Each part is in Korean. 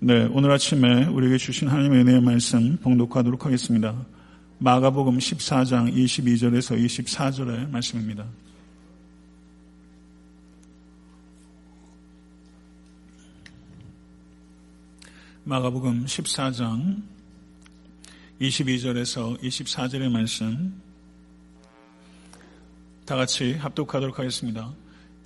네, 오늘 아침에 우리에게 주신 하나님의 은혜의 말씀 봉독하도록 하겠습니다. 마가복음 14장 22절에서 24절의 말씀입니다. 마가복음 14장 22절에서 24절의 말씀 다 같이 합독하도록 하겠습니다.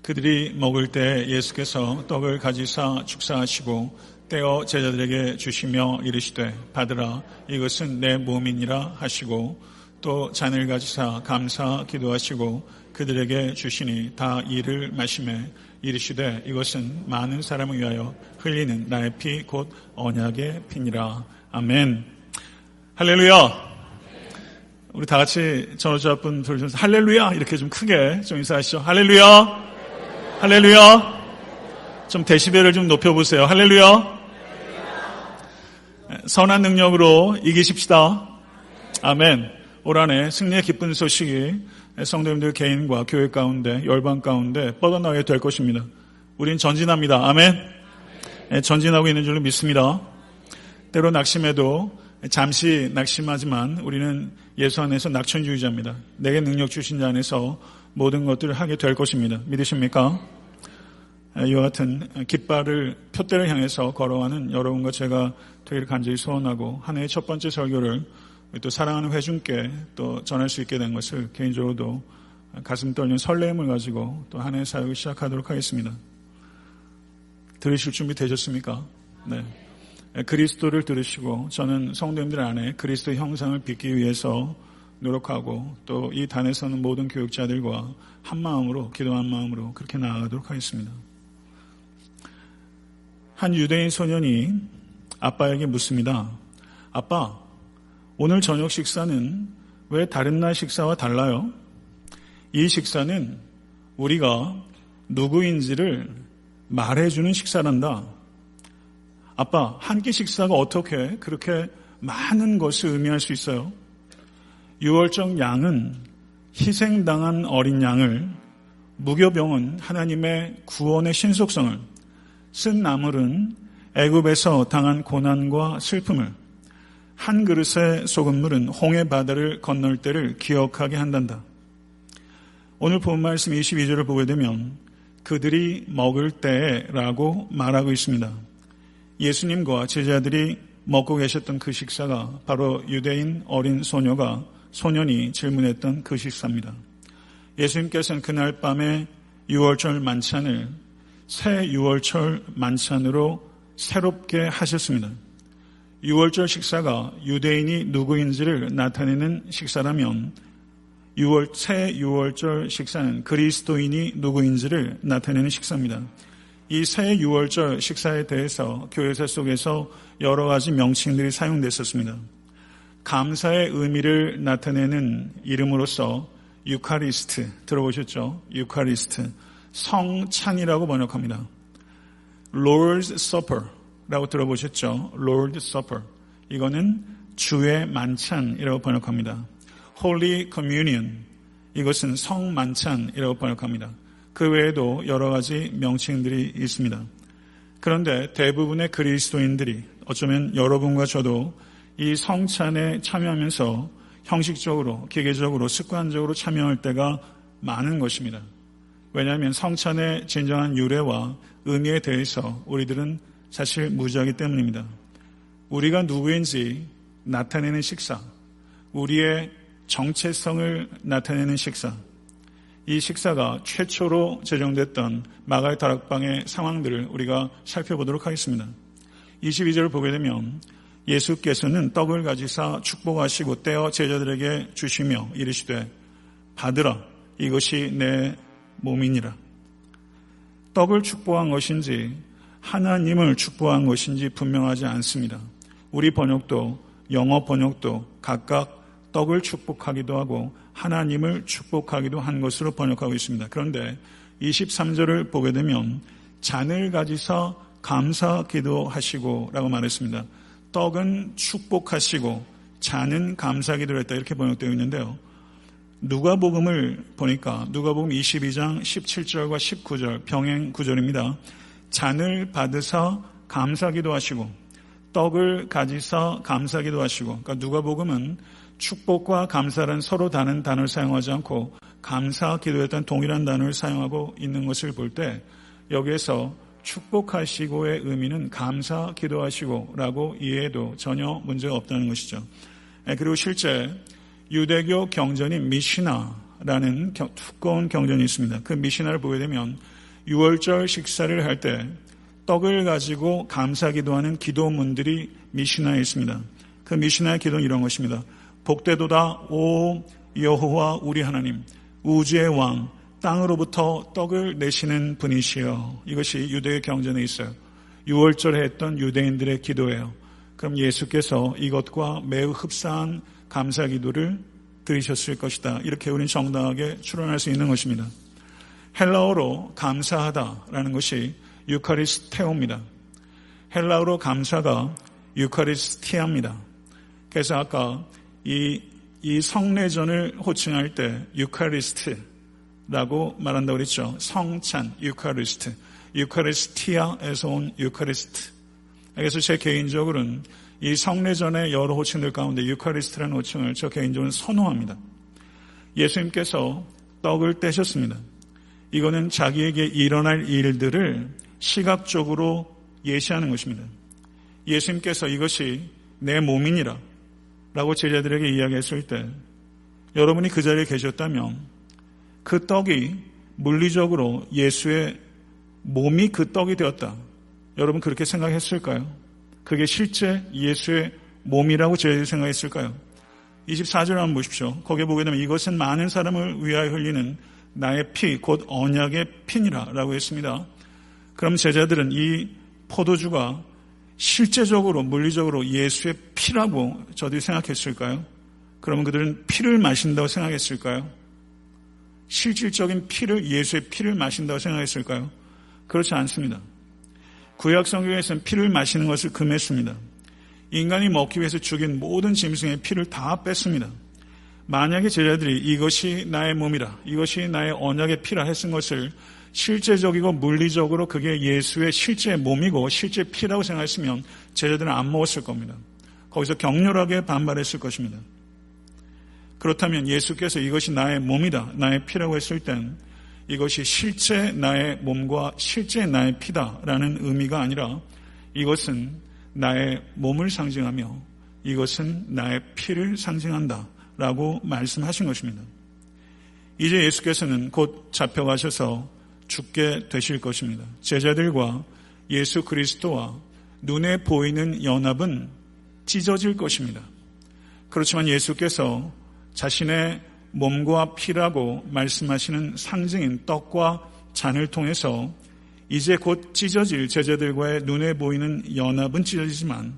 그들이 먹을 때 예수께서 떡을 가지사 축사하시고 떼어 제자들에게 주시며 이르시되 받으라 이것은 내 몸이니라 하시고 또 잔을 가지사 감사 기도하시고 그들에게 주시니 다 이를 마심에 이르시되 이것은 많은 사람을 위하여 흘리는 나의 피 곧 언약의 피니라 아멘 할렐루야 우리 다 같이 전호자분 들으셔서 할렐루야 이렇게 좀 크게 좀 인사하시죠. 할렐루야. 할렐루야. 좀 데시벨을 좀 높여보세요. 할렐루야. 선한 능력으로 이기십시다. 아멘. 올 한해 승리의 기쁜 소식이 성도님들 개인과 교회 가운데 열방 가운데 뻗어나게 될 것입니다. 우린 전진합니다. 아멘. 전진하고 있는 줄로 믿습니다. 때로 낙심해도 잠시 낙심하지만 우리는 예수 안에서 낙천주의자입니다. 내게 능력 주신 자 안에서 모든 것들을 하게 될 것입니다. 믿으십니까? 이와 같은 깃발을 표대를 향해서 걸어가는 여러분과 제가 되기를 간절히 소원하고 한 해의 첫 번째 설교를 또 사랑하는 회중께 또 전할 수 있게 된 것을 개인적으로도 가슴 떨리는 설레임을 가지고 또 한해 사역을 시작하도록 하겠습니다. 들으실 준비 되셨습니까? 네. 그리스도를 들으시고 저는 성도님들 안에 그리스도 형상을 빚기 위해서 노력하고 또 이 단에서는 모든 교육자들과 한 마음으로 기도한 마음으로 그렇게 나아가도록 하겠습니다. 한 유대인 소년이 아빠에게 묻습니다. 아빠, 오늘 저녁 식사는 왜 다른 날 식사와 달라요? 이 식사는 우리가 누구인지를 말해주는 식사란다. 아빠, 한 끼 식사가 어떻게 그렇게 많은 것을 의미할 수 있어요? 유월적 양은 희생당한 어린 양을, 무교병은 하나님의 구원의 신속성을, 쓴 나물은 애굽에서 당한 고난과 슬픔을, 한 그릇의 소금물은 홍해 바다를 건널 때를 기억하게 한단다. 오늘 본 말씀 22절을 보게 되면 그들이 먹을 때라고 말하고 있습니다. 예수님과 제자들이 먹고 계셨던 그 식사가 바로 유대인 어린 소녀가 소년이 질문했던 그 식사입니다. 예수님께서는 그날 밤에 6월절 만찬을 새 6월절 만찬으로 새롭게 하셨습니다. 6월절 식사가 유대인이 누구인지를 나타내는 식사라면 6월, 새 6월절 식사는 그리스도인이 누구인지를 나타내는 식사입니다. 이 새 6월절 식사에 대해서 교회사 속에서 여러 가지 명칭들이 사용됐었습니다. 감사의 의미를 나타내는 이름으로서 유카리스트 들어보셨죠? 유카리스트 성찬이라고 번역합니다. Lord's Supper라고 들어보셨죠? Lord's Supper 이거는 주의 만찬이라고 번역합니다. Holy Communion 이것은 성만찬이라고 번역합니다. 그 외에도 여러 가지 명칭들이 있습니다. 그런데 대부분의 그리스도인들이 어쩌면 여러분과 저도 이 성찬에 참여하면서 형식적으로, 기계적으로, 습관적으로 참여할 때가 많은 것입니다. 왜냐하면 성찬의 진정한 유래와 의미에 대해서 우리들은 사실 무지하기 때문입니다. 우리가 누구인지 나타내는 식사, 우리의 정체성을 나타내는 식사, 이 식사가 최초로 제정됐던 마가의 다락방의 상황들을 우리가 살펴보도록 하겠습니다. 22절을 보게 되면 예수께서는 떡을 가지사 축복하시고 떼어 제자들에게 주시며 이르시되 받으라 이것이 내 몸이니라. 떡을 축복한 것인지 하나님을 축복한 것인지 분명하지 않습니다. 우리 번역도 영어 번역도 각각 떡을 축복하기도 하고 하나님을 축복하기도 한 것으로 번역하고 있습니다. 그런데 23절을 보게 되면 잔을 가지사 감사 기도하시고 라고 말했습니다. 떡은 축복하시고 잔은 감사 기도를 했다 이렇게 번역되어 있는데요. 누가복음을 보니까 누가복음 22장 17절과 19절 병행 구절입니다. 잔을 받으사 감사 기도 하시고 떡을 가지사 감사기도 하시고 그러니까 누가복음은 축복과 감사는 서로 다른 단어를 사용하지 않고 감사 기도했던 동일한 단어를 사용하고 있는 것을 볼 때 여기에서 축복하시고의 의미는 감사 기도하시고라고 이해해도 전혀 문제가 없다는 것이죠. 예, 그리고 실제 유대교 경전인 미시나라는 두꺼운 경전이 있습니다. 그 미시나를 보게 되면 6월절 식사를 할 때 떡을 가지고 감사 기도하는 기도문들이 미시나에 있습니다. 그 미시나의 기도는 이런 것입니다. 복되도다 오 여호와 우리 하나님 우주의 왕 땅으로부터 떡을 내시는 분이시여 이것이 유대의 경전에 있어요. 6월절에 했던 유대인들의 기도예요. 그럼 예수께서 이것과 매우 흡사한 감사 기도를 드리셨을 것이다. 이렇게 우리는 정당하게 추론할 수 있는 것입니다. 헬라어로 감사하다라는 것이 εὐχαριστέω입니다. 헬라어로 감사가 εὐχαριστία입니다. 그래서 아까 이, 이 성례전을 호칭할 때 Eucharist라고 말한다고 그랬죠. 성찬, Eucharist. εὐχαριστία에서 온 Eucharist. 그래서 제 개인적으로는 이 성례전의 여러 호칭들 가운데 Eucharist라는 호칭을 저 개인적으로 선호합니다. 예수님께서 떡을 떼셨습니다. 이거는 자기에게 일어날 일들을 시각적으로 예시하는 것입니다. 예수님께서 이것이 내 몸이니라 라고 제자들에게 이야기했을 때 여러분이 그 자리에 계셨다면 그 떡이 물리적으로 예수의 몸이 그 떡이 되었다. 여러분 그렇게 생각했을까요? 그게 실제 예수의 몸이라고 제자들이 생각했을까요? 24절 한번 보십시오. 거기에 보게 되면 이것은 많은 사람을 위하여 흘리는 나의 피, 곧 언약의 피니라 라고 했습니다. 그럼 제자들은 이 포도주가 실제적으로, 물리적으로 예수의 피라고 저들이 생각했을까요? 그러면 그들은 피를 마신다고 생각했을까요? 실질적인 피를, 예수의 피를 마신다고 생각했을까요? 그렇지 않습니다. 구약 성경에서는 피를 마시는 것을 금했습니다. 인간이 먹기 위해서 죽인 모든 짐승의 피를 다 뺐습니다. 만약에 제자들이 이것이 나의 몸이라, 이것이 나의 언약의 피라 했은 것을 실제적이고 물리적으로 그게 예수의 실제 몸이고 실제 피라고 생각했으면 제자들은 안 먹었을 겁니다. 거기서 격렬하게 반발했을 것입니다. 그렇다면 예수께서 이것이 나의 몸이다, 나의 피라고 했을 땐 이것이 실제 나의 몸과 실제 나의 피다라는 의미가 아니라 이것은 나의 몸을 상징하며 이것은 나의 피를 상징한다. 라고 말씀하신 것입니다. 이제 예수께서는 곧 잡혀가셔서 죽게 되실 것입니다. 제자들과 예수 그리스도와 눈에 보이는 연합은 찢어질 것입니다. 그렇지만 예수께서 자신의 몸과 피라고 말씀하시는 상징인 떡과 잔을 통해서 이제 곧 찢어질 제자들과의 눈에 보이는 연합은 찢어지지만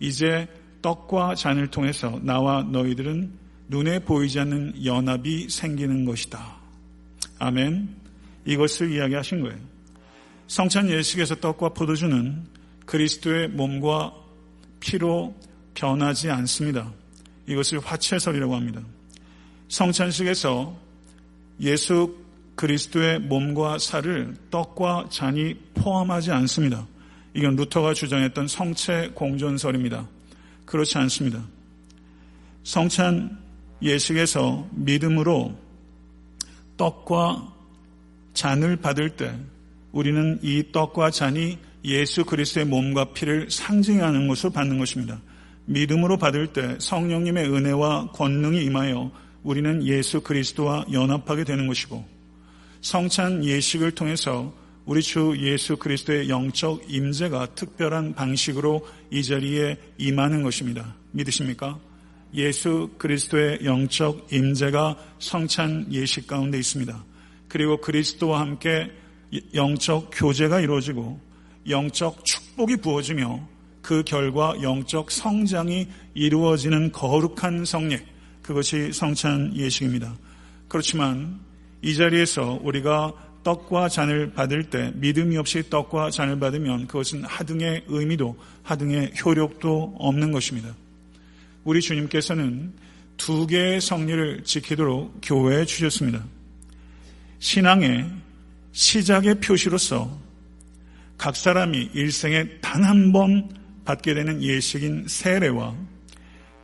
이제 떡과 잔을 통해서 나와 너희들은 눈에 보이지 않는 연합이 생기는 것이다. 아멘. 이것을 이야기하신 거예요. 성찬 예식에서 떡과 포도주는 그리스도의 몸과 피로 변하지 않습니다. 이것을 화채설이라고 합니다. 성찬식에서 예수 그리스도의 몸과 살을 떡과 잔이 포함하지 않습니다. 이건 루터가 주장했던 성체 공존설입니다. 그렇지 않습니다. 성찬 예식에서 믿음으로 떡과 잔을 받을 때 우리는 이 떡과 잔이 예수 그리스도의 몸과 피를 상징하는 것으로 받는 것입니다. 믿음으로 받을 때 성령님의 은혜와 권능이 임하여 우리는 예수 그리스도와 연합하게 되는 것이고 성찬 예식을 통해서 우리 주 예수 그리스도의 영적 임재가 특별한 방식으로 이 자리에 임하는 것입니다. 믿으십니까? 예수 그리스도의 영적 임재가 성찬 예식 가운데 있습니다. 그리고 그리스도와 함께 영적 교제가 이루어지고 영적 축복이 부어지며 그 결과 영적 성장이 이루어지는 거룩한 성례 그것이 성찬 예식입니다. 그렇지만 이 자리에서 우리가 떡과 잔을 받을 때 믿음이 없이 떡과 잔을 받으면 그것은 하등의 의미도 하등의 효력도 없는 것입니다. 우리 주님께서는 두 개의 성리를 지키도록 교회에 주셨습니다. 신앙의 시작의 표시로서 각 사람이 일생에 단 한 번 받게 되는 예식인 세례와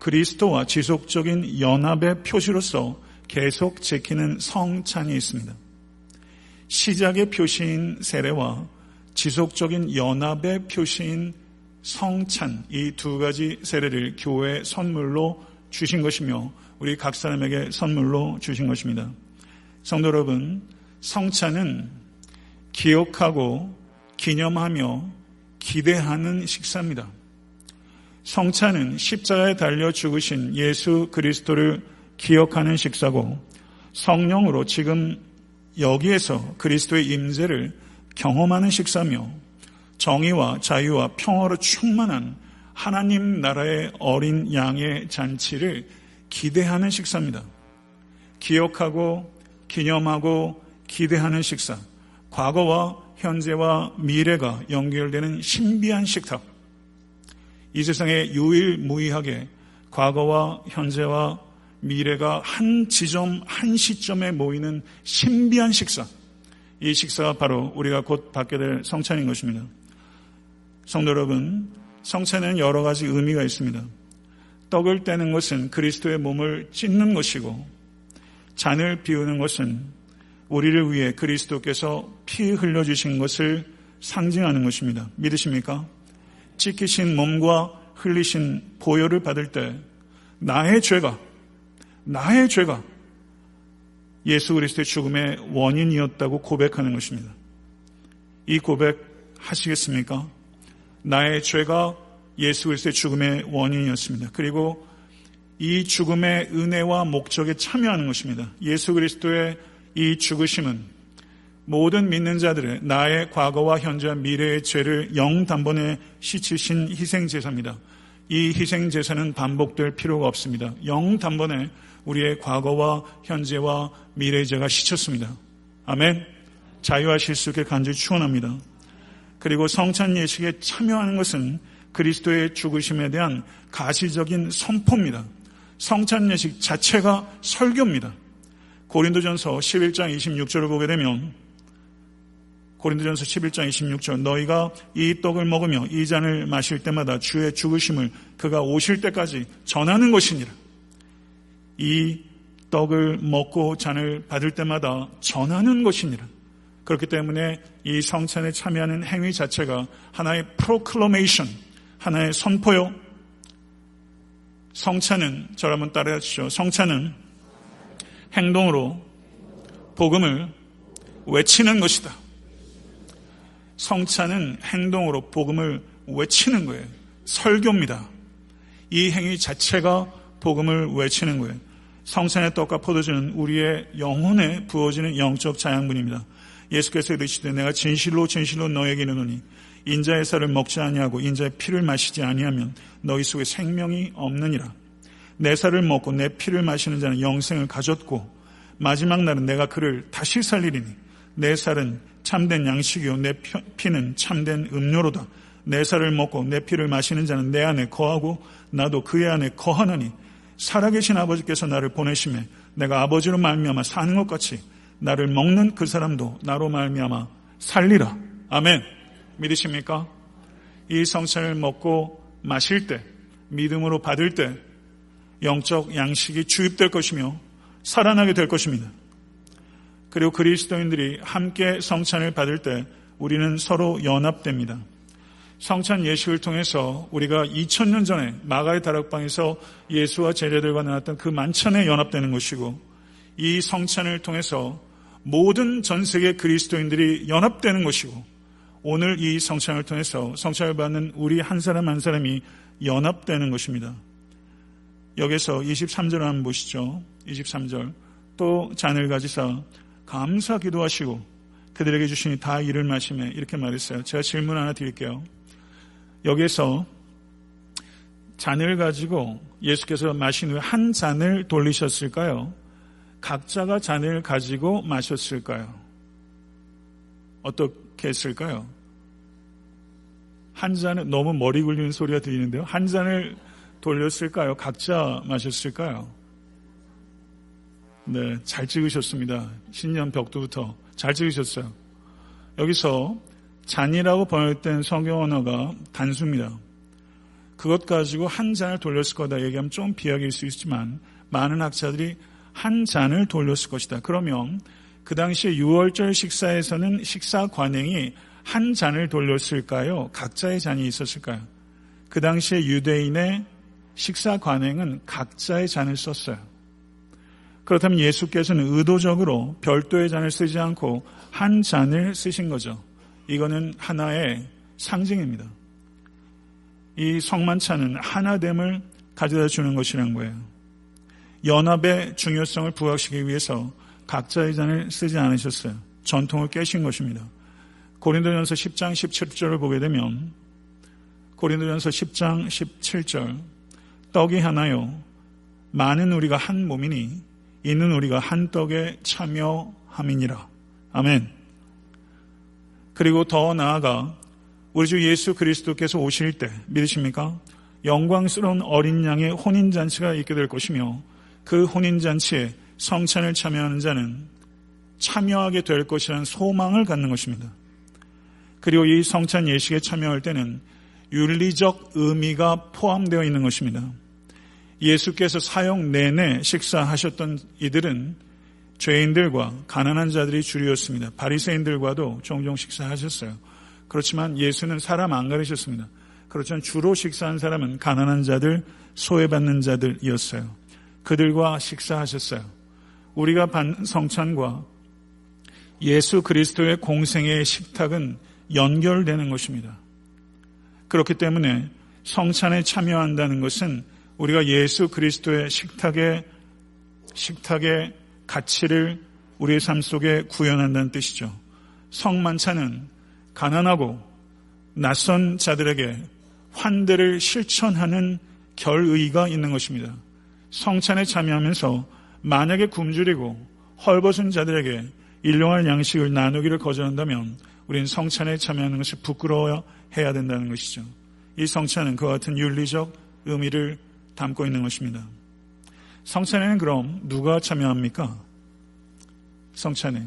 그리스도와 지속적인 연합의 표시로서 계속 지키는 성찬이 있습니다. 시작의 표시인 세례와 지속적인 연합의 표시인 성찬 이 두 가지 세례를 교회 선물로 주신 것이며 우리 각 사람에게 선물로 주신 것입니다. 성도 여러분, 성찬은 기억하고 기념하며 기대하는 식사입니다. 성찬은 십자가에 달려 죽으신 예수 그리스도를 기억하는 식사고 성령으로 지금 여기에서 그리스도의 임재를 경험하는 식사며 정의와 자유와 평화로 충만한 하나님 나라의 어린 양의 잔치를 기대하는 식사입니다. 기억하고 기념하고 기대하는 식사. 과거와 현재와 미래가 연결되는 신비한 식탁. 이 세상에 유일무이하게 과거와 현재와 미래가 한 지점, 한 시점에 모이는 신비한 식사. 이 식사가 바로 우리가 곧 받게 될 성찬인 것입니다. 성도 여러분, 성찬에는 여러 가지 의미가 있습니다. 떡을 떼는 것은 그리스도의 몸을 찢는 것이고, 잔을 비우는 것은 우리를 위해 그리스도께서 피 흘려주신 것을 상징하는 것입니다. 믿으십니까? 찢기신 몸과 흘리신 보혈을 받을 때 나의 죄가 나의 죄가 예수 그리스도의 죽음의 원인이었다고 고백하는 것입니다. 이 고백 하시겠습니까? 나의 죄가 예수 그리스도의 죽음의 원인이었습니다. 그리고 이 죽음의 은혜와 목적에 참여하는 것입니다. 예수 그리스도의 이 죽으심은 모든 믿는 자들의 나의 과거와 현재와 미래의 죄를 영 단번에 씻으신 희생제사입니다. 이 희생제사는 반복될 필요가 없습니다. 영 단번에 우리의 과거와 현재와 미래의 죄가 씻혔습니다. 아멘. 자유하실 수 있게 간절히 축원합니다. 그리고 성찬 예식에 참여하는 것은 그리스도의 죽으심에 대한 가시적인 선포입니다. 성찬 예식 자체가 설교입니다. 고린도전서 11장 26절을 보게 되면 고린도전서 11장 26절 너희가 이 떡을 먹으며 이 잔을 마실 때마다 주의 죽으심을 그가 오실 때까지 전하는 것이니라. 이 떡을 먹고 잔을 받을 때마다 전하는 것이니라. 그렇기 때문에 이 성찬에 참여하는 행위 자체가 하나의 프로클로메이션, 하나의 선포요. 성찬은 저를 한번 따라해 주시죠. 성찬은 행동으로 복음을 외치는 것이다. 성찬은 행동으로 복음을 외치는 거예요. 설교입니다. 이 행위 자체가 복음을 외치는 거예요. 성찬의 떡과 포도주는 우리의 영혼에 부어지는 영적 자양분입니다. 예수께서 이르시되 내가 진실로 진실로 너에게 이르노니 인자의 살을 먹지 아니하고 인자의 피를 마시지 아니하면 너희 속에 생명이 없느니라. 내 살을 먹고 내 피를 마시는 자는 영생을 가졌고 마지막 날은 내가 그를 다시 살리리니 내 살은 참된 양식이요 내 피는 참된 음료로다. 내 살을 먹고 내 피를 마시는 자는 내 안에 거하고 나도 그의 안에 거하느니 살아계신 아버지께서 나를 보내심에 내가 아버지로 말미암아 사는 것 같이 나를 먹는 그 사람도 나로 말미암아 살리라. 아멘. 믿으십니까? 이 성찬을 먹고 마실 때 믿음으로 받을 때 영적 양식이 주입될 것이며 살아나게 될 것입니다. 그리고 그리스도인들이 함께 성찬을 받을 때 우리는 서로 연합됩니다. 성찬 예식을 통해서 우리가 2000년 전에 마가의 다락방에서 예수와 제자들과 나눴던 그 만찬에 연합되는 것이고 이 성찬을 통해서 모든 전 세계 그리스도인들이 연합되는 것이고 오늘 이 성찬을 통해서 성찬을 받는 우리 한 사람 한 사람이 연합되는 것입니다. 여기서 23절 한번 보시죠. 23절. 또 잔을 가지사 감사 기도하시고 그들에게 주시니 다 이를 마시며 이렇게 말했어요. 제가 질문 하나 드릴게요. 여기에서 잔을 가지고 예수께서 마신 후에 한 잔을 돌리셨을까요? 각자가 잔을 가지고 마셨을까요? 어떻게 했을까요? 한 잔을 너무 머리 굴리는 소리가 들리는데요. 한 잔을 돌렸을까요? 각자 마셨을까요? 네, 잘 찍으셨습니다. 신년 벽두부터 잘 찍으셨어요. 여기서 잔이라고 번역된 성경 언어가 단수입니다. 그것 가지고 한 잔을 돌렸을 거다 얘기하면 좀 비약일 수 있지만 많은 학자들이 한 잔을 돌렸을 것이다. 그러면 그 당시에 6월절 식사에서는 식사 관행이 한 잔을 돌렸을까요? 각자의 잔이 있었을까요? 그 당시에 유대인의 식사 관행은 각자의 잔을 썼어요. 그렇다면 예수께서는 의도적으로 별도의 잔을 쓰지 않고 한 잔을 쓰신 거죠. 이거는 하나의 상징입니다. 이 성만찬은 하나됨을 가져다 주는 것이라는 거예요. 연합의 중요성을 부각시키기 위해서 각자의 잔을 쓰지 않으셨어요. 전통을 깨신 것입니다. 고린도전서 10장 17절을 보게 되면 고린도전서 10장 17절 떡이 하나요 많은 우리가 한 몸이니 있는 우리가 한 떡에 참여함이니라. 아멘. 그리고 더 나아가 우리 주 예수 그리스도께서 오실 때 믿으십니까? 영광스러운 어린 양의 혼인잔치가 있게 될 것이며 그 혼인잔치에 성찬을 참여하는 자는 참여하게 될 것이라는 소망을 갖는 것입니다. 그리고 이 성찬 예식에 참여할 때는 윤리적 의미가 포함되어 있는 것입니다. 예수께서 사역 내내 식사하셨던 이들은 죄인들과 가난한 자들이 주류였습니다. 바리새인들과도 종종 식사하셨어요. 그렇지만 예수는 사람 안 가르셨습니다. 그렇지만 주로 식사한 사람은 가난한 자들, 소외받는 자들이었어요. 그들과 식사하셨어요. 우리가 반 성찬과 예수 그리스도의 공생의 식탁은 연결되는 것입니다. 그렇기 때문에 성찬에 참여한다는 것은 우리가 예수 그리스도의 식탁의 식탁의 가치를 우리의 삶 속에 구현한다는 뜻이죠. 성만찬은 가난하고 낯선 자들에게 환대를 실천하는 결의가 있는 것입니다. 성찬에 참여하면서 만약에 굶주리고 헐벗은 자들에게 일용할 양식을 나누기를 거절한다면 우리는 성찬에 참여하는 것을 부끄러워야 해야 된다는 것이죠. 이 성찬은 그와 같은 윤리적 의미를 담고 있는 것입니다. 성찬에는 그럼 누가 참여합니까? 성찬에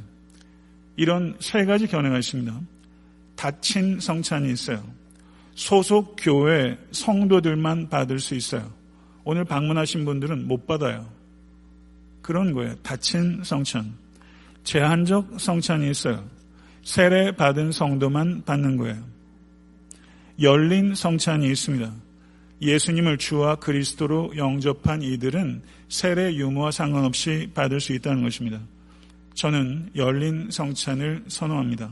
이런 세 가지 견해가 있습니다. 닫힌 성찬이 있어요. 소속 교회 성도들만 받을 수 있어요. 오늘 방문하신 분들은 못 받아요. 그런 거예요. 닫힌 성찬. 제한적 성찬이 있어요. 세례 받은 성도만 받는 거예요. 열린 성찬이 있습니다. 예수님을 주와 그리스도로 영접한 이들은 세례 유무와 상관없이 받을 수 있다는 것입니다. 저는 열린 성찬을 선호합니다.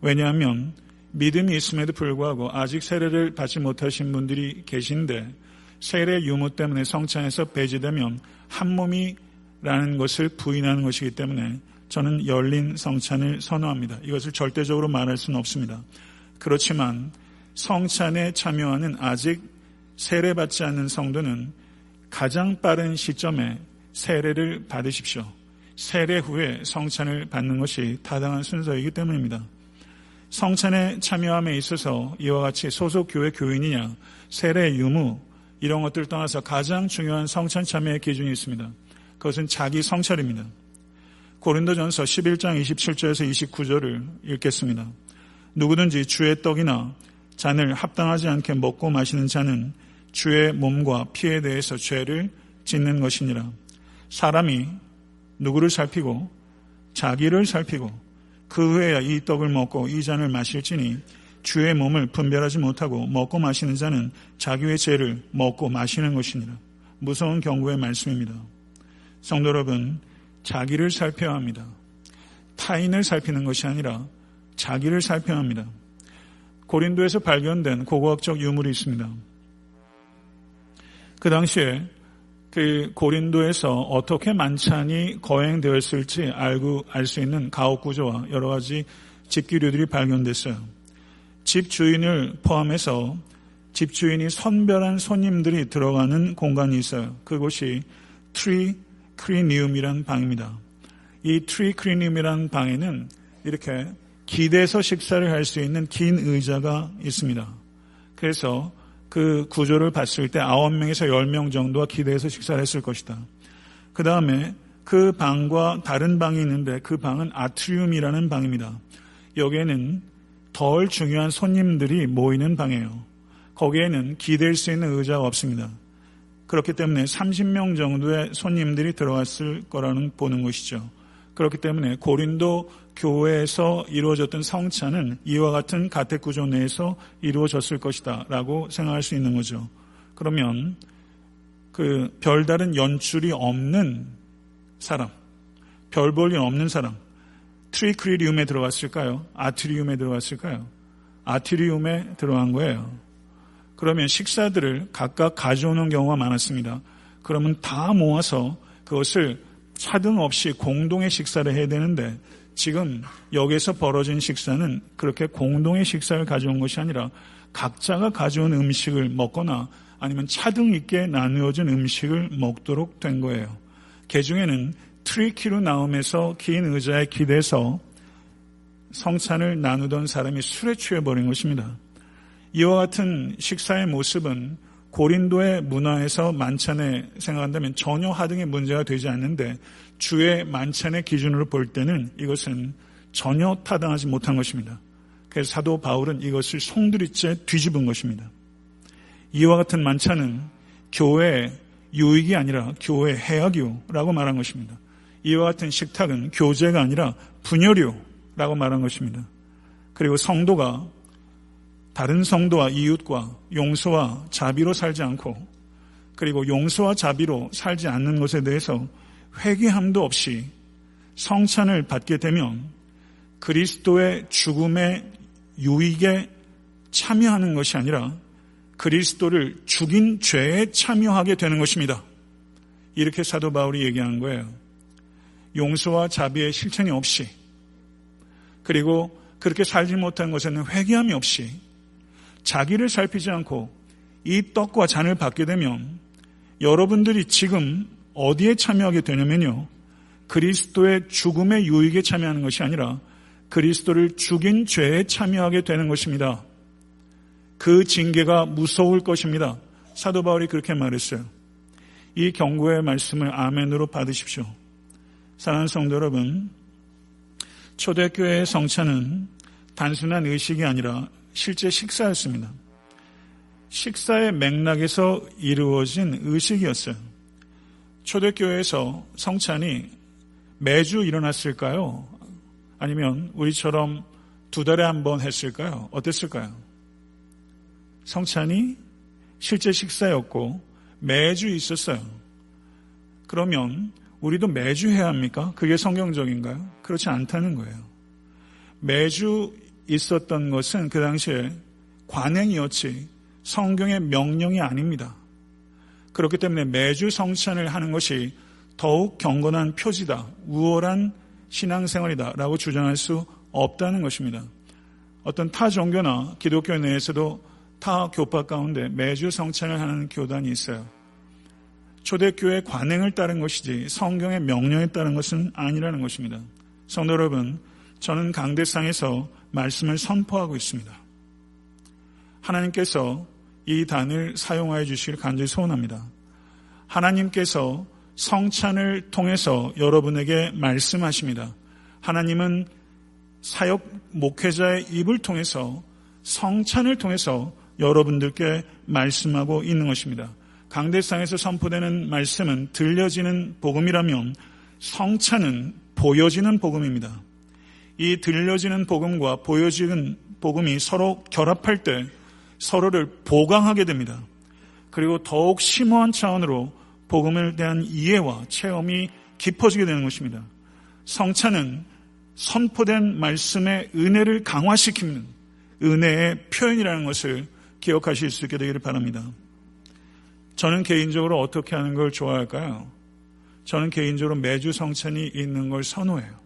왜냐하면 믿음이 있음에도 불구하고 아직 세례를 받지 못하신 분들이 계신데 세례 유무 때문에 성찬에서 배제되면 한 몸이라는 것을 부인하는 것이기 때문에 저는 열린 성찬을 선호합니다. 이것을 절대적으로 말할 수는 없습니다. 그렇지만 성찬에 참여하는 아직 세례받지 않는 성도는 가장 빠른 시점에 세례를 받으십시오. 세례 후에 성찬을 받는 것이 타당한 순서이기 때문입니다. 성찬에 참여함에 있어서 이와 같이 소속 교회 교인이냐, 세례 유무 이런 것들을 떠나서 가장 중요한 성찬 참여의 기준이 있습니다. 그것은 자기 성찰입니다. 고린도전서 11장 27절에서 29절을 읽겠습니다. 누구든지 주의 떡이나 잔을 합당하지 않게 먹고 마시는 자는 주의 몸과 피에 대해서 죄를 짓는 것이니라. 사람이 누구를 살피고 자기를 살피고 그 후에야 이 떡을 먹고 이 잔을 마실지니 주의 몸을 분별하지 못하고 먹고 마시는 자는 자기의 죄를 먹고 마시는 것이니라. 무서운 경고의 말씀입니다. 성도 여러분, 자기를 살펴야 합니다. 타인을 살피는 것이 아니라 자기를 살펴야 합니다. 고린도에서 발견된 고고학적 유물이 있습니다. 그 당시에 그 고린도에서 어떻게 만찬이 거행되었을지 알고 알 수 있는 가옥 구조와 여러 가지 집기류들이 발견됐어요. 집 주인을 포함해서 집 주인이 선별한 손님들이 들어가는 공간이 있어요. 그곳이 triclinium이라는 방입니다. 이 triclinium이라는 방에는 이렇게 기대서 식사를 할 수 있는 긴 의자가 있습니다. 그래서 그 구조를 봤을 때 9명에서 10명 정도가 기대서 식사를 했을 것이다. 그 다음에 그 방과 다른 방이 있는데 그 방은 아트리움이라는 방입니다. 여기에는 덜 중요한 손님들이 모이는 방이에요. 거기에는 기댈 수 있는 의자가 없습니다. 그렇기 때문에 30명 정도의 손님들이 들어왔을 거라는 보는 것이죠. 그렇기 때문에 고린도 교회에서 이루어졌던 성찬은 이와 같은 가택 구조 내에서 이루어졌을 것이다 라고 생각할 수 있는 거죠. 그러면 그 별다른 연출이 없는 사람, 별 볼일 없는 사람, 트리크리움에 들어갔을까요? 아트리움에 들어갔을까요? 아트리움에 들어간 거예요. 그러면 식사들을 각각 가져오는 경우가 많았습니다. 그러면 다 모아서 그것을 차등 없이 공동의 식사를 해야 되는데 지금 여기서 벌어진 식사는 그렇게 공동의 식사를 가져온 것이 아니라 각자가 가져온 음식을 먹거나 아니면 차등 있게 나누어진 음식을 먹도록 된 거예요. 개 중에는 트리키로 나오면서 긴 의자에 기대서 성찬을 나누던 사람이 술에 취해버린 것입니다. 이와 같은 식사의 모습은 고린도의 문화에서 만찬에 생각한다면 전혀 하등의 문제가 되지 않는데 주의 만찬의 기준으로 볼 때는 이것은 전혀 타당하지 못한 것입니다. 그래서 사도 바울은 이것을 송두리째 뒤집은 것입니다. 이와 같은 만찬은 교회의 유익이 아니라 교회의 해악이요라고 말한 것입니다. 이와 같은 식탁은 교제가 아니라 분열이요라고 말한 것입니다. 그리고 성도가 다른 성도와 이웃과 용서와 자비로 살지 않고 그리고 용서와 자비로 살지 않는 것에 대해서 회개함도 없이 성찬을 받게 되면 그리스도의 죽음의 유익에 참여하는 것이 아니라 그리스도를 죽인 죄에 참여하게 되는 것입니다. 이렇게 사도 바울이 얘기하는 거예요. 용서와 자비의 실천이 없이 그리고 그렇게 살지 못한 것에는 회개함이 없이 자기를 살피지 않고 이 떡과 잔을 받게 되면 여러분들이 지금 어디에 참여하게 되냐면요. 그리스도의 죽음의 유익에 참여하는 것이 아니라 그리스도를 죽인 죄에 참여하게 되는 것입니다. 그 징계가 무서울 것입니다. 사도 바울이 그렇게 말했어요. 이 경고의 말씀을 아멘으로 받으십시오. 사랑하는 성도 여러분, 초대교회의 성찬은 단순한 의식이 아니라 실제 식사였습니다. 식사의 맥락에서 이루어진 의식이었어요. 초대교회에서 성찬이 매주 일어났을까요? 아니면 우리처럼 두 달에 한 번 했을까요? 어땠을까요? 성찬이 실제 식사였고 매주 있었어요. 그러면 우리도 매주 해야 합니까? 그게 성경적인가요? 그렇지 않다는 거예요. 매주 있었던 것은 그 당시에 관행이었지 성경의 명령이 아닙니다. 그렇기 때문에 매주 성찬을 하는 것이 더욱 경건한 표지다, 우월한 신앙생활이다 라고 주장할 수 없다는 것입니다. 어떤 타 종교나 기독교 내에서도 타 교파 가운데 매주 성찬을 하는 교단이 있어요. 초대교회 관행을 따른 것이지 성경의 명령에 따른 것은 아니라는 것입니다. 성도 여러분, 저는 강대상에서 말씀을 선포하고 있습니다. 하나님께서 이 단을 사용하여 주시길 간절히 소원합니다. 하나님께서 성찬을 통해서 여러분에게 말씀하십니다. 하나님은 사역 목회자의 입을 통해서 성찬을 통해서 여러분들께 말씀하고 있는 것입니다. 강대상에서 선포되는 말씀은 들려지는 복음이라면 성찬은 보여지는 복음입니다. 이 들려지는 복음과 보여지는 복음이 서로 결합할 때 서로를 보강하게 됩니다. 그리고 더욱 심오한 차원으로 복음에 대한 이해와 체험이 깊어지게 되는 것입니다. 성찬은 선포된 말씀의 은혜를 강화시키는 은혜의 표현이라는 것을 기억하실 수 있게 되기를 바랍니다. 저는 개인적으로 어떻게 하는 걸 좋아할까요? 저는 개인적으로 매주 성찬이 있는 걸 선호해요.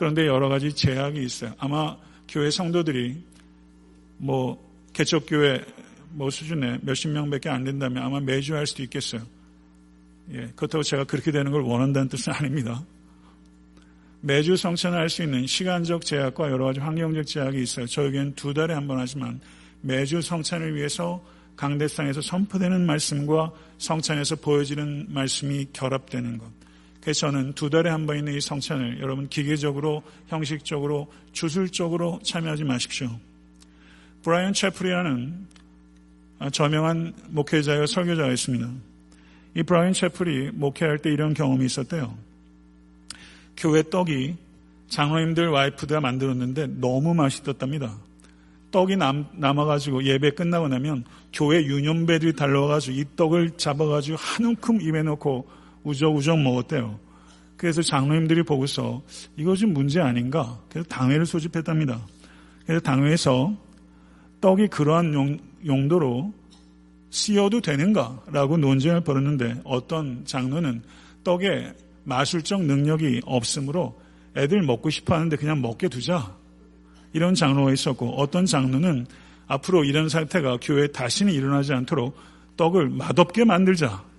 그런데 여러 가지 제약이 있어요. 아마 교회 성도들이 뭐 개척교회 뭐 수준에 몇십 명밖에 안 된다면 아마 매주 할 수도 있겠어요. 예, 그렇다고 제가 그렇게 되는 걸 원한다는 뜻은 아닙니다. 매주 성찬을 할수 있는 시간적 제약과 여러 가지 환경적 제약이 있어요. 저에겐 두 달에 한 번 하지만 매주 성찬을 위해서 강대상에서 선포되는 말씀과 성찬에서 보여지는 말씀이 결합되는 것. 그래서 저는 두 달에 한 번 있는 이 성찬을 여러분 기계적으로 형식적으로 주술적으로 참여하지 마십시오. 브라이언 채플이라는 저명한 목회자여 설교자였습니다. 이 브라이언 채플이 목회할 때 이런 경험이 있었대요. 교회 떡이 장로님들 와이프가 만들었는데 너무 맛있었답니다. 떡이 남, 남아가지고 예배 끝나고 나면 교회 유년배들이 달려와가지고 이 떡을 잡아가지고 한 움큼 입에 넣고 우적우적 먹었대요. 그래서 장로님들이 보고서 이거 좀 문제 아닌가? 그래서 당회를 소집했답니다. 그래서 당회에서 떡이 그러한 용, 용도로 쓰여도 되는가라고 논쟁을 벌였는데 어떤 장로는 떡에 마술적 능력이 없으므로 애들 먹고 싶어 하는데 그냥 먹게 두자. 이런 장로가 있었고 어떤 장로는 앞으로 이런 사태가 교회에 다시는 일어나지 않도록 떡을 맛없게 만들자.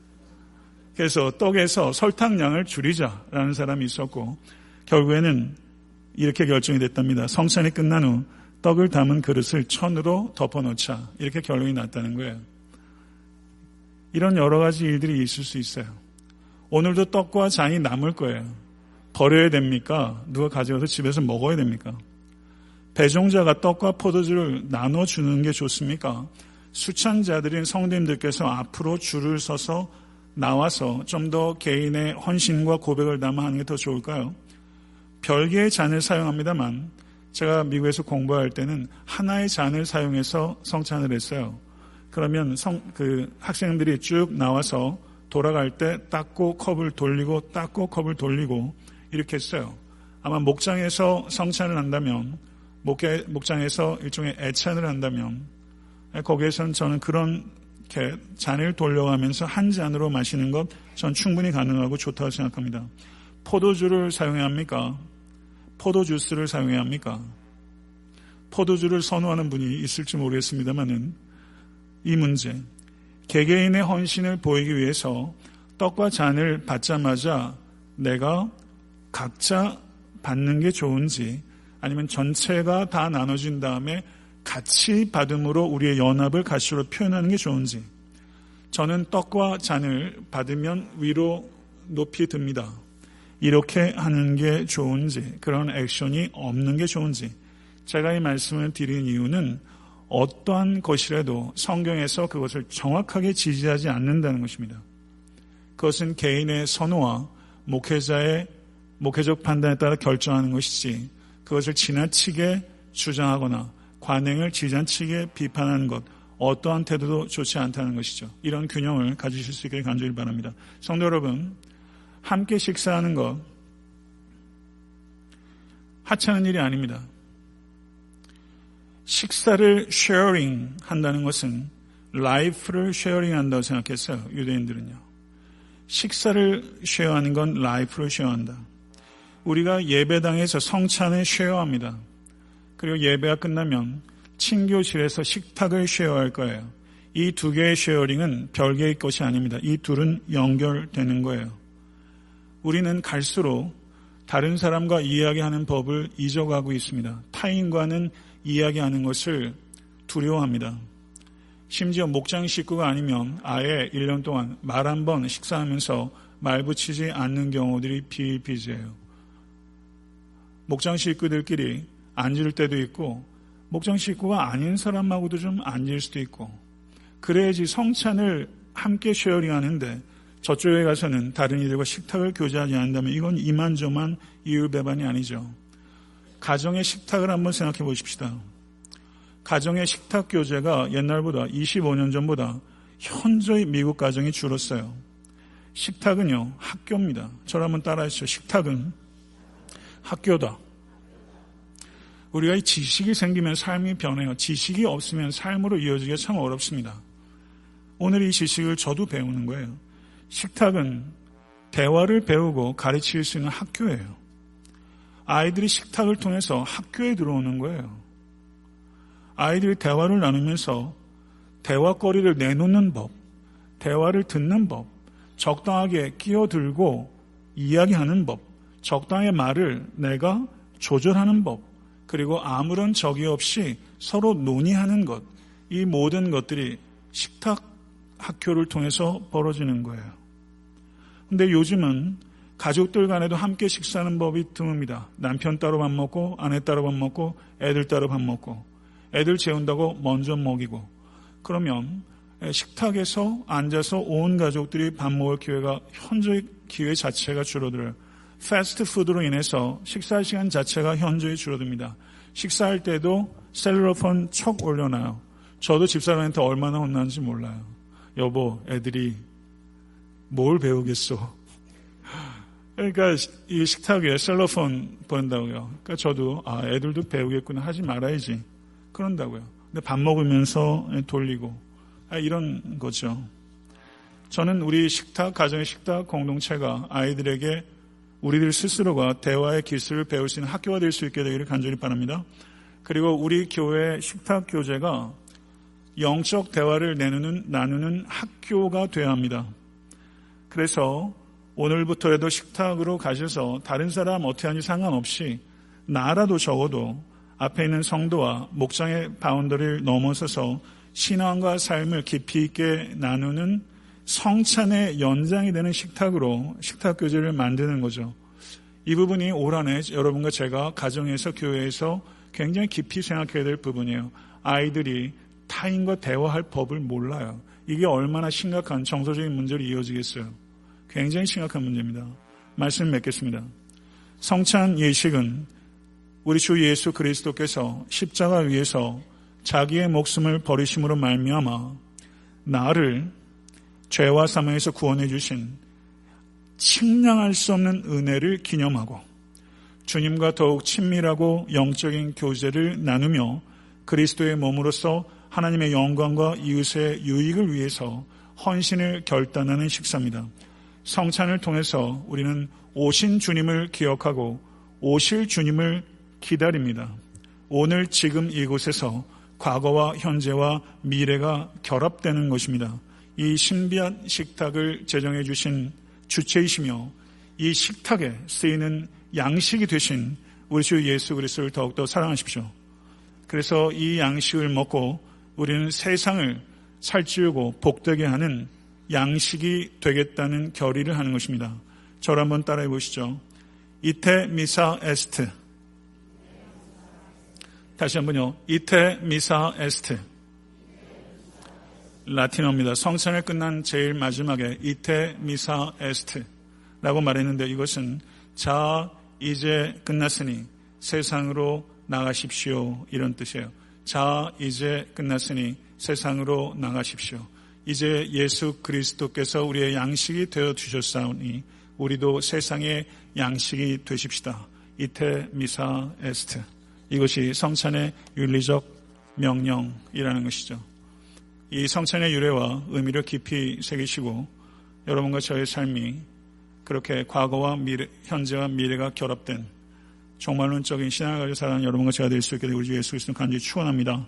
그래서 떡에서 설탕량을 줄이자라는 사람이 있었고 결국에는 이렇게 결정이 됐답니다. 성찬이 끝난 후 떡을 담은 그릇을 천으로 덮어놓자. 이렇게 결론이 났다는 거예요. 이런 여러 가지 일들이 있을 수 있어요. 오늘도 떡과 잔이 남을 거예요. 버려야 됩니까? 누가 가져가서 집에서 먹어야 됩니까? 배종자가 떡과 포도주를 나눠주는 게 좋습니까? 수찬자들인 성도님들께서 앞으로 줄을 서서 나와서 좀 더 개인의 헌신과 고백을 담아 하는 게 더 좋을까요? 별개의 잔을 사용합니다만 제가 미국에서 공부할 때는 하나의 잔을 사용해서 성찬을 했어요. 그러면 성, 그 학생들이 쭉 나와서 돌아갈 때 닦고 컵을 돌리고 닦고 컵을 돌리고 이렇게 했어요. 아마 목장에서 성찬을 한다면 목장에서 일종의 애찬을 한다면 거기에서는 저는 그런 이렇게 잔을 돌려가면서 한 잔으로 마시는 것 전 충분히 가능하고 좋다고 생각합니다. 포도주를 사용해야 합니까? 포도 주스를 사용해야 합니까? 포도주를 선호하는 분이 있을지 모르겠습니다만은 이 문제, 개개인의 헌신을 보이기 위해서 떡과 잔을 받자마자 내가 각자 받는 게 좋은지 아니면 전체가 다 나눠진 다음에 같이 받음으로 우리의 연합을 가시로 표현하는 게 좋은지 저는 떡과 잔을 받으면 위로 높이 듭니다. 이렇게 하는 게 좋은지 그런 액션이 없는 게 좋은지 제가 이 말씀을 드린 이유는 어떠한 것이라도 성경에서 그것을 정확하게 지지하지 않는다는 것입니다. 그것은 개인의 선호와 목회자의 목회적 판단에 따라 결정하는 것이지 그것을 지나치게 주장하거나 관행을 지나치게 비판하는 것 어떠한 태도도 좋지 않다는 것이죠. 이런 균형을 가지실 수 있게 간절히 바랍니다. 성도 여러분, 함께 식사하는 것 하찮은 일이 아닙니다. 식사를 sharing 한다는 것은 life를 sharing 한다고 생각했어요. 유대인들은요. 식사를 share하는 건 life를 share한다. 우리가 예배당에서 성찬을 share합니다. 그리고 예배가 끝나면 친교실에서 식탁을 share할 거예요. 이 두 개의 sharing은 별개의 것이 아닙니다. 이 둘은 연결되는 거예요. 우리는 갈수록 다른 사람과 이야기하는 법을 잊어가고 있습니다. 타인과는 이야기하는 것을 두려워합니다. 심지어 목장 식구가 아니면 아예 1년 동안 말 한 번 식사하면서 말 붙이지 않는 경우들이 비일비재해요. 목장 식구들끼리 앉을 때도 있고 목장 식구가 아닌 사람하고도 좀 앉을 수도 있고 그래야지 성찬을 함께 sharing 하는데 저쪽에 가서는 다른 이들과 식탁을 교제하지 않는다면 이건 이만저만 이율배반이 아니죠. 가정의 식탁을 한번 생각해 보십시다. 가정의 식탁 교제가 옛날보다 25년 전보다 현저히 미국 가정이 줄었어요. 식탁은요, 학교입니다. 한번 따라하시죠. 식탁은 학교다. 우리가 이 지식이 생기면 삶이 변해요. 지식이 없으면 삶으로 이어지기가 참 어렵습니다. 오늘 이 지식을 저도 배우는 거예요. 식탁은 대화를 배우고 가르칠 수 있는 학교예요. 아이들이 식탁을 통해서 학교에 들어오는 거예요. 아이들이 대화를 나누면서 대화거리를 내놓는 법, 대화를 듣는 법, 적당하게 끼어들고 이야기하는 법, 적당히 말을 내가 조절하는 법, 그리고 아무런 적이 없이 서로 논의하는 것, 이 모든 것들이 식탁 학교를 통해서 벌어지는 거예요. 근데 요즘은 가족들 간에도 함께 식사하는 법이 드뭅니다. 남편 따로 밥 먹고, 아내 따로 밥 먹고, 애들 따로 밥 먹고, 애들 재운다고 먼저 먹이고, 그러면 식탁에서 앉아서 온 가족들이 밥 먹을 기회가 현저히 기회 자체가 줄어들어요. 패스트푸드로 인해서 식사 시간 자체가 현저히 줄어듭니다. 식사할 때도 셀러폰 척 올려놔요. 저도 집사람한테 얼마나 혼나는지 몰라요. 여보, 애들이 뭘 배우겠어? 그러니까 이 식탁 위에 셀러폰 본다고요. 그러니까 저도 아 애들도 배우겠구나 하지 말아야지 그런다고요. 근데 밥 먹으면서 돌리고 아, 이런 거죠. 저는 우리 식탁 가정의 식탁 공동체가 아이들에게 우리들 스스로가 대화의 기술을 배울 수 있는 학교가 될 수 있게 되기를 간절히 바랍니다. 그리고 우리 교회 식탁 교재가 영적 대화를 내누는 나누는 학교가 되어야 합니다. 그래서 오늘부터라도 식탁으로 가셔서 다른 사람 어떻게 하는지 상관없이 나라도 적어도 앞에 있는 성도와 목장의 바운더를 넘어서서 신앙과 삶을 깊이 있게 나누는 성찬의 연장이 되는 식탁으로 식탁 교제를 만드는 거죠. 이 부분이 올 한해 여러분과 제가 가정에서 교회에서 굉장히 깊이 생각해야 될 부분이에요. 아이들이 타인과 대화할 법을 몰라요. 이게 얼마나 심각한 정서적인 문제로 이어지겠어요. 굉장히 심각한 문제입니다. 말씀 맺겠습니다. 성찬 예식은 우리 주 예수 그리스도께서 십자가 위에서 자기의 목숨을 버리심으로 말미암아 나를 죄와 사망에서 구원해 주신 측량할 수 없는 은혜를 기념하고 주님과 더욱 친밀하고 영적인 교제를 나누며 그리스도의 몸으로서 하나님의 영광과 이웃의 유익을 위해서 헌신을 결단하는 식사입니다. 성찬을 통해서 우리는 오신 주님을 기억하고 오실 주님을 기다립니다. 오늘 지금 이곳에서 과거와 현재와 미래가 결합되는 것입니다. 이 신비한 식탁을 제정해 주신 주체이시며 이 식탁에 쓰이는 양식이 되신 우리 주 예수 그리스도를 더욱더 사랑하십시오. 그래서 이 양식을 먹고 우리는 세상을 살찌우고 복되게 하는 양식이 되겠다는 결의를 하는 것입니다. 저를 한번 따라해 보시죠. Ite missa est. 다시 한번요. Ite missa est. 라틴어입니다. 성찬을 끝난 제일 마지막에 Ite missa est라고 말했는데 이것은 자 이제 끝났으니 세상으로 나가십시오 이런 뜻이에요. 자 이제 끝났으니 세상으로 나가십시오. 이제 예수 그리스도께서 우리의 양식이 되어 주셨사오니 우리도 세상의 양식이 되십시다. 이테 미사 에스트. 이것이 성찬의 윤리적 명령이라는 것이죠. 이 성찬의 유래와 의미를 깊이 새기시고 여러분과 저의 삶이 그렇게 과거와 미래, 현재와 미래가 결합된 종말론적인 신앙을 가지고 살아가는 여러분과 제가 될 수 있게 되고 우리 예수 그리스도 간절히 축원합니다.